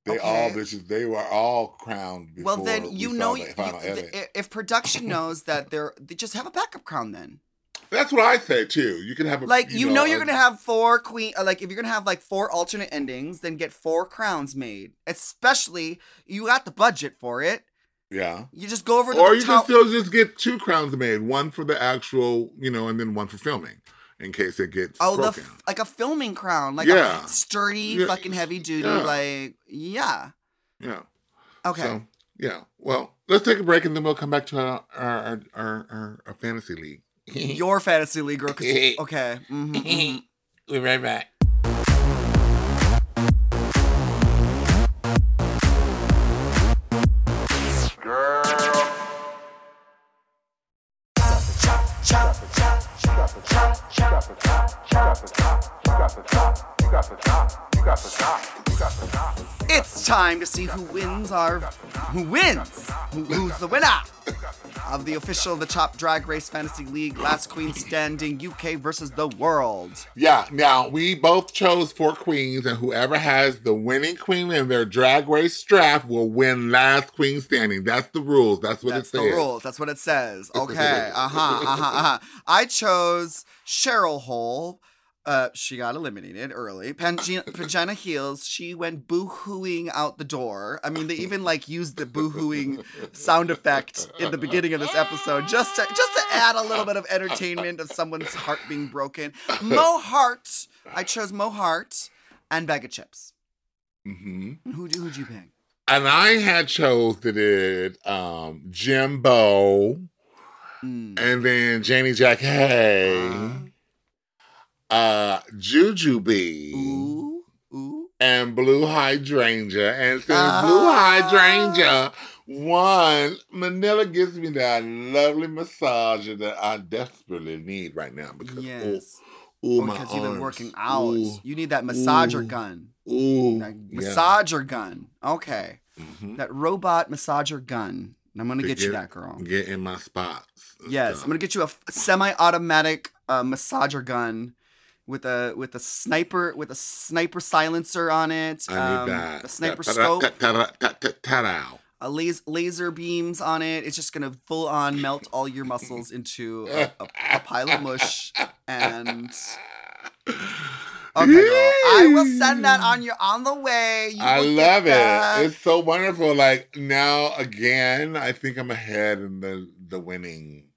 They all bitches. They were all crowned. Before Well, then you know the you, final th- edit. i- if production knows that they're they just have a backup crown then. That's what I say too. You can have a Like you, know, you're a- gonna have four queen. uh, Like if you're gonna have like four alternate endings, then get four crowns made. Especially you got the budget for it. Yeah. You just go over to Or the you can still just get two crowns made, one for the actual, you know, and then one for filming, in case it gets oh, the broken. f- like a filming crown, like Yeah. a sturdy, Yeah, fucking heavy duty. yeah. Like yeah, yeah. okay. So yeah. Well, let's take a break and then we'll come back to our our our, our, our fantasy league. Your fantasy league girl. okay. mhm, mhm. We're right back. Time to see who wins our who wins. Who, who's the winner of the official The Chop Drag Race Fantasy League Last Queen Standing UK versus the world. Yeah. Now we both chose four queens, and whoever has the winning queen in their drag race draft will win last queen standing. That's the rules. That's what That's it the says. rules. That's what it says. Okay. Uh huh. Uh huh. Uh huh. I chose Cheryl Hole. Uh, she got eliminated early. Pangina, Pangina Heels. She went boo-hooing out the door. I mean, they even like used the boo-hooing sound effect in the beginning of this episode just to just to add a little bit of entertainment of someone's heart being broken. Mo Heart. I chose Mo Heart and Baga Chipz. hmm Who who'd you pick? And I had chosen it um Jimbo Mm. and then Janey Jacké, Uh, uh Jujubee, ooh. Ooh. and Blue Hydrangea. And since Ah. Blue Hydrangea won, Manila gives me that lovely massager that I desperately need right now because Yes. ooh, ooh, Oh, my because you've been working out. Ooh, You need that massager Ooh. gun. ooh, That yeah. massager gun. Okay. Mhm. That robot massager gun. And I'm going to To get you that, girl. Get in my spots. Yes. stuff. I'm going to get you a semi-automatic uh, massager gun with a with a sniper with a sniper silencer on it. I need um, that. A sniper scope. a laser laser beams on it. It's just gonna full on melt all your muscles into a, a, a pile of mush. And okay, girl, I will send that on your on the way. You I love that. it. It's so wonderful. Like now again, I think I'm ahead in the the winnings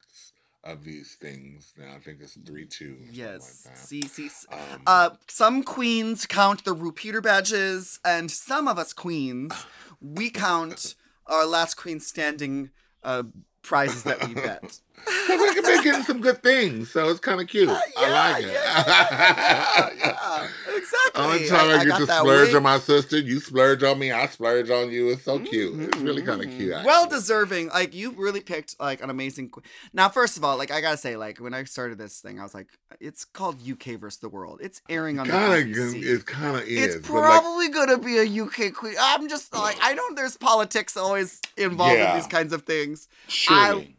of these things now. I think it's three two. Yes. Like. See, see. Um, Uh, some queens count the repeater badges, and some of us queens, we count our last queen standing uh, prizes that we bet. Because we can be getting some good things, so it's kind of cute. I like it. yeah, yeah, exactly. Only time I, get got to splurge wig. on my sister, you splurge on me, I splurge on you. It's so cute. It's really kind of cute. Mhm. Well actually. deserving. Like you really picked like an amazing. Que- now, first of all, like I gotta say, like when I started this thing, I was like, it's called UK versus the world. It's airing on Kind the BBC. it kind of is. It's but like, probably gonna be a UK queen. I'm just like I know there's politics always involved Yeah. in these kinds of things. surely. I,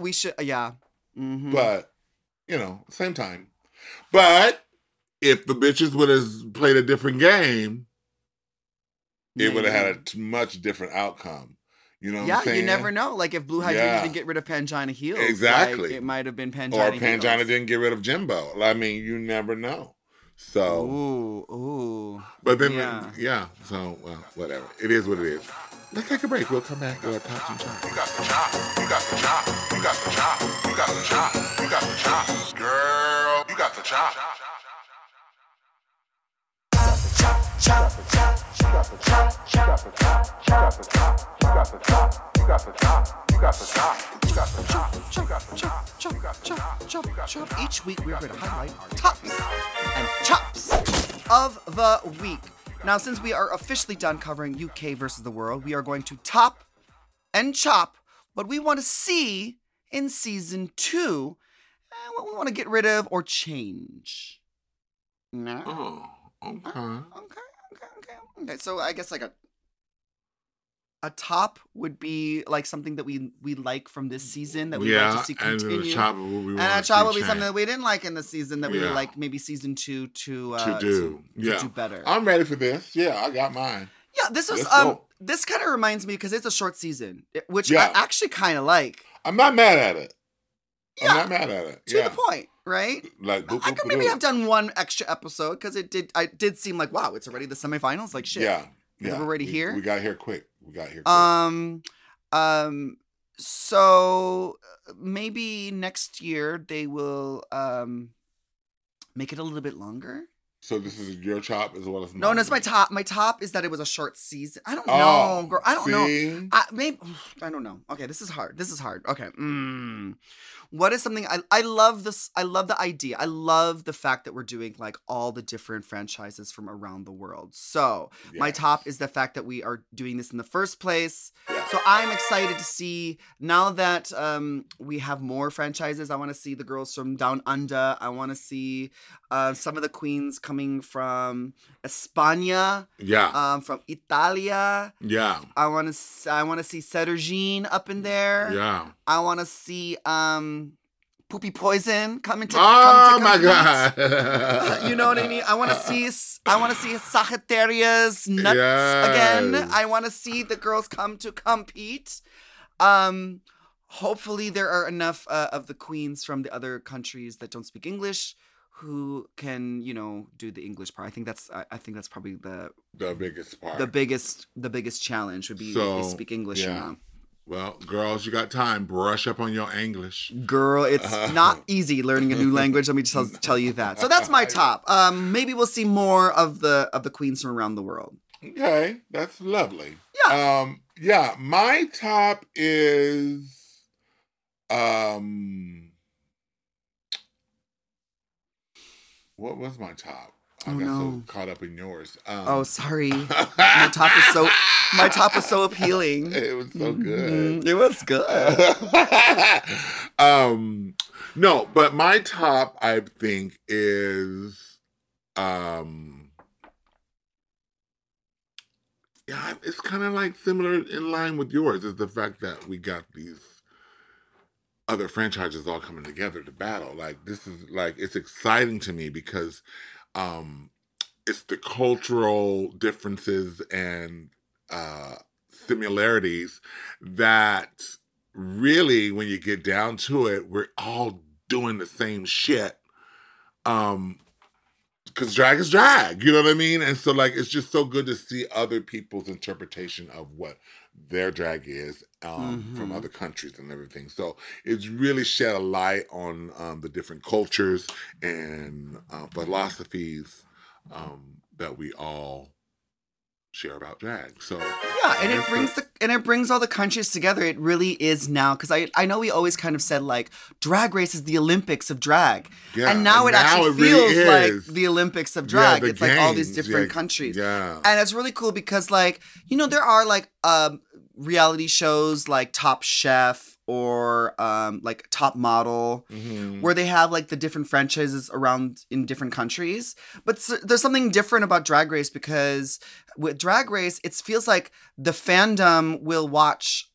we should, yeah. hmm but you know, same time. But if the bitches would have played a different game, it would have had a t- much different outcome. You know what yeah, I'm saying? you never know. Like if Blue Hydrangea Yeah. didn't get rid of Pangina Heels, Exactly. like, it might have been Pangina. Or Pangina Heels. didn't get rid of Jimbo. I mean, you never know. So, Ooh, ooh. but then, yeah. yeah. So, well, whatever. It is what it is. Let's take a break. We'll come back to our top and. You got the chop, you got the chop, you got the chop, you got the chop, you got the chop. Girl, you got the chop. Chop, chop, chop. You got the chop. You got the chop. You got the chop. You got the chop. You got the chop. You got the chop. You got the chop. You got the chop. You got the chop. Chop, chop. Each week we're going to highlight our tops and chops of the week. Now, since we are officially done covering UK versus the world, we are going to top and chop what we want to see in season two and what we want to get rid of or change. No? Oh, okay. Okay, okay, okay. Okay, so I guess like a a top would be like something that we we like from this season that we yeah, like to see and continue. the chop, we and a see will be something that we didn't like in the season that we would like maybe season two to uh, to do. to, yeah, do better. I'm ready for this. Yeah, I got mine. yeah, this was let's um go. this kind of reminds me because it's a short season, which Yeah. I actually kind of like. I'm not mad at it. Yeah, I'm not mad at it. To yeah, the point, right? like boop, I could maybe boop. have done one extra episode because it did. I did seem like wow, it's already the semifinals. Like shit. Yeah, yeah. it already we, here? We got here quick. We got here. Quick. Um, um, so uh, maybe next year they will um make it a little bit longer. So this is your top as well as mine. no, no, it's my top. My top is that it was a short season. I don't Oh, know, girl. I don't know. I maybe I don't know. Okay, this is hard. This is hard. Okay. Mm. What is something I I love this I love the idea. I love the fact that we're doing like all the different franchises from around the world. So, my top is the fact that we are doing this in the first place. So, I'm excited to see now that um we have more franchises. I want to see the girls from Down Under. I want to see uh, some of the queens coming from España, Yeah, um from Italia. yeah, I want to I want to see Sergine up in there. yeah. I want to see um Pupi Poisson coming to Oh come to my god! you know what I mean? I want to see I want to see Sagittarius nuts again. I want to see the girls come to compete. Um hopefully there are enough uh, of the queens from the other countries that don't speak English who can, you know, do the English part. I think that's I, I think that's probably the the biggest part. the biggest the biggest challenge would be if So, they speak English or yeah. not. Well, girls, you got time. Brush up on your English. Girl, it's not easy learning a new language. Let me tell, tell you that. So that's my top. Um, maybe we'll see more of the of the queens from around the world. Okay, that's lovely. Yeah. Um, yeah, my top is um what was my top? I Oh, got no. so caught up in yours. Um, Oh, sorry. My top is so my top is so appealing. it was so good. Mhm, It was good. um no, but my top I think is um yeah, it's kind of like similar in line with yours is the fact that we got these other franchises all coming together to battle. Like this is like it's exciting to me because um it's the cultural differences and uh similarities that really when you get down to it we're all doing the same shit um because drag is drag. You know what I mean? And so like it's just so good to see other people's interpretation of what their drag is um, from Mhm. other countries and everything. So it's really shed a light on um, the different cultures and uh, philosophies um, that we all share about drag. So Yeah, and it brings the and it brings all the countries together. It really is now because I I know we always kind of said like drag race is the Olympics of drag, yeah, and now it actually really feels like the Olympics of drag. the it's like all these different yeah, countries, Yeah. and it's really cool because like you know there are like um reality shows like Top Chef or um like Top Model Mhm. where they have like the different franchises around in different countries. But there's something different about Drag Race because with Drag Race, it feels like the fandom will watch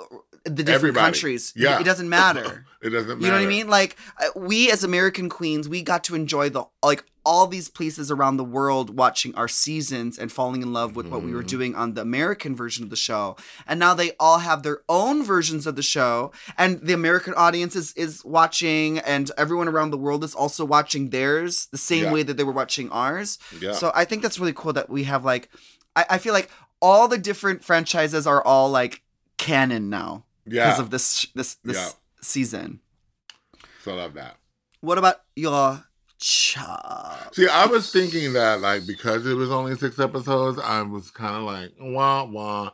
uh, the different Everybody. countries. Yeah. It doesn't matter. It doesn't matter. You know what I mean? Like uh, we as American queens, we got to enjoy the like all these places around the world watching our seasons and falling in love with what we were Mhm. doing on the American version of the show. And now they all have their own versions of the show and the American audience is is watching and everyone around the world is also watching theirs the same Yeah. way that they were watching ours. Yeah. So I think that's really cool that we have like I, I feel like all the different franchises are all like canon now yeah. because of this this this Yeah. season. so I love that. What about your chop? See, I was thinking that like because it was only six episodes, I was kind of like wah wah.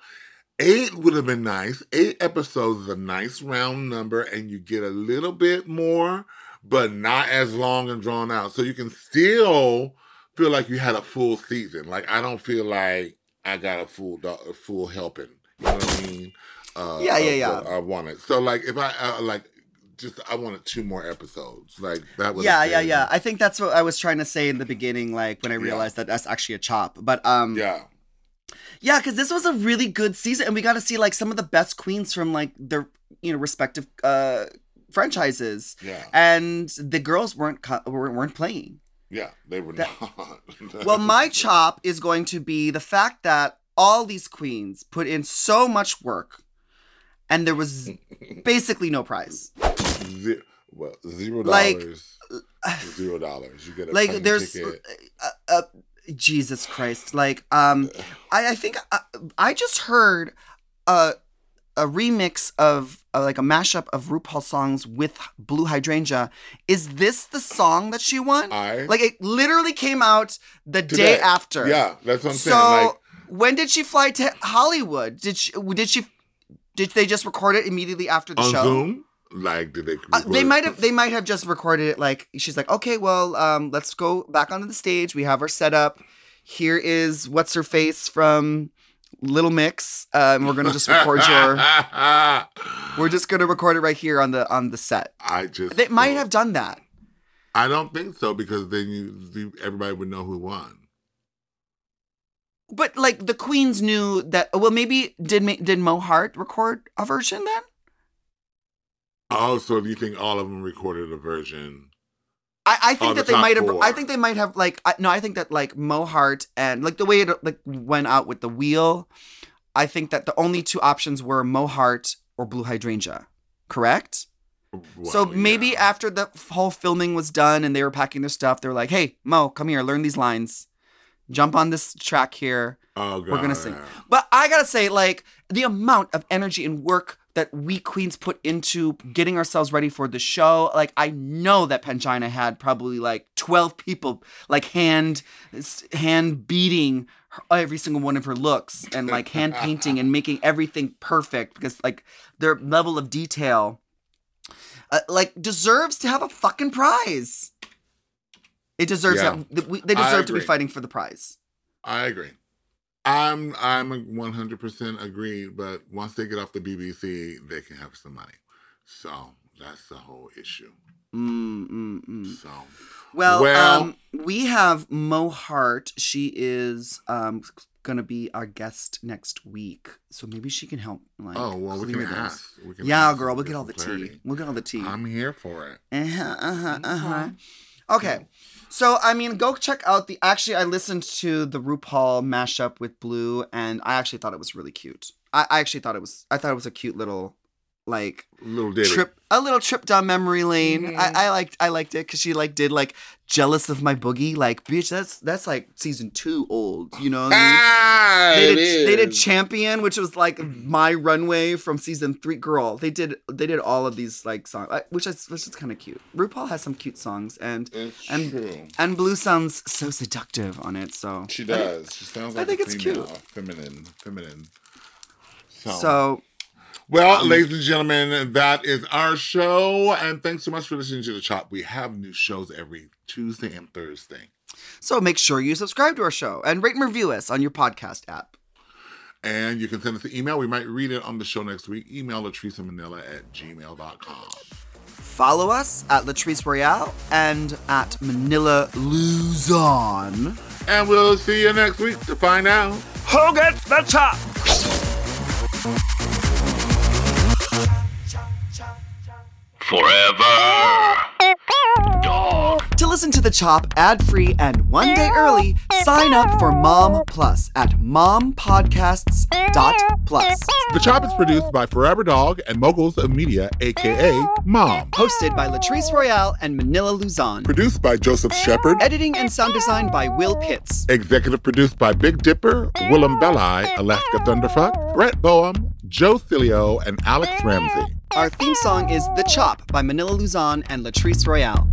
Eight would have been nice. Eight episodes is a nice round number, and you get a little bit more, but not as long and drawn out. So you can still feel like you had a full season. Like I don't feel like I got a full do- full helping. You know what I mean? Uh, Yeah, yeah, yeah. I wanted. So like if I uh, like just I wanted two more episodes. Like that was Yeah, yeah, yeah. I think that's what I was trying to say in the beginning, like when I Yeah. realized that that's actually a chop. But um, yeah. yeah, because this was a really good season, and we got to see like some of the best queens from like their you know respective uh franchises, Yeah. and the girls weren't co- weren't weren't playing. Yeah, they were That- not. Well, my chop is going to be the fact that all these queens put in so much work, and there was basically no prize. Ze- well, zero Like- zero dollars. You get a like there's ticket. uh, uh, jesus christ like um i i think I, I just heard a a remix of uh, like a mashup of rupaul songs with blue hydrangea is this the song that she won I like it literally came out the day after yeah, that's what I'm so saying. Like when did she fly to hollywood did she did she did they just record it immediately after the on show Zoom, like did they? uh, they might have they might have just recorded it like she's like okay well um let's go back onto the stage we have our setup here is what's her face from little mix uh, and we're gonna just record your we're just gonna record it right here on the on the set I just. they might have done that I don't think so because then you, you everybody would know who won. But like the queens knew that well maybe did did mo heart record a version then Oh, so do you think all of them recorded a version? I, I think Oh, the that they might have. four. I think they might have like. I, no, I think that like Mo Heart and like the way it like went out with the wheel. I think that the only two options were Mo Heart or Blue Hydrangea. Correct. so maybe yeah. after the whole filming was done and they were packing their stuff, they were like, "Hey, Mo, come here, learn these lines, jump on this track here." oh, God. we're gonna sing. But I gotta say, like, the amount of energy and work that we queens put into getting ourselves ready for the show, like, I know that Pangina had probably like 12 people, like, hand, hand beating her- every single one of her looks and like hand painting and making everything perfect because, like, their level of detail, uh, like, deserves to have a fucking prize. It deserves Yeah. that. They deserve to be fighting for the prize. I agree. I'm I'm a 100% agree, but once they get off the BBC, they can have some money. So that's the whole issue. Mm, mm, mm. So Well, Well- um, we have Mo Heart. She is um gonna be our guest next week, so maybe she can help. Like, oh well, we clear can this. ask. We can Yeah, ask girl, and we'll get get all the some tea. We'll get all the tea. I'm here for it. Uh-huh, uh-huh, uh-huh. Okay. So I mean, go check out the. Actually, I listened to the RuPaul mashup with Blue, and I actually thought it was really cute. I, I actually thought it was. I thought it was a cute little, like Little ditty. trip a little trip down memory lane. I, I liked I liked it because she like did like jealous of my boogie. Like bitch, that's that's like season two old. You know. What I mean? Ah, They did, they did champion, which was like my runway from season three. Girl, they did they did all of these like songs, uh, which is which is kind of cute. RuPaul has some cute songs, and It's and true. and Blue sounds so seductive on it. So She does. She sounds like I think a it's female, cute. feminine, feminine. So, So well, um, ladies and gentlemen, that is our show, and thanks so much for listening to the Chop. We have new shows every Tuesday and Thursday, so make sure you subscribe to our show and rate and review us on your podcast app. and you can send us an email. We might read it on the show next week. Email Latrice Manila at gmail.com. Follow us at Latrice Royale and at Manila Luzon. And we'll see you next week to find out. Who gets the chop? Forever. Dog. To listen to the chop ad free and one day early, sign up for Mom Plus at mompodcasts.plus. The Chop is produced by Forever Dog and Moguls of Media, aka Mom. Hosted by Latrice Royale and Manila Luzon. Produced by Joseph Shepard. Editing and sound design by Will Pitts. Executive produced by Big Dipper, Willam Belli, Alaska Thunderfuck, Brett Boehm, Joe Cilio, and Alex Ramsey. Our theme song is The Chop by Manila Luzon and Latrice Royale.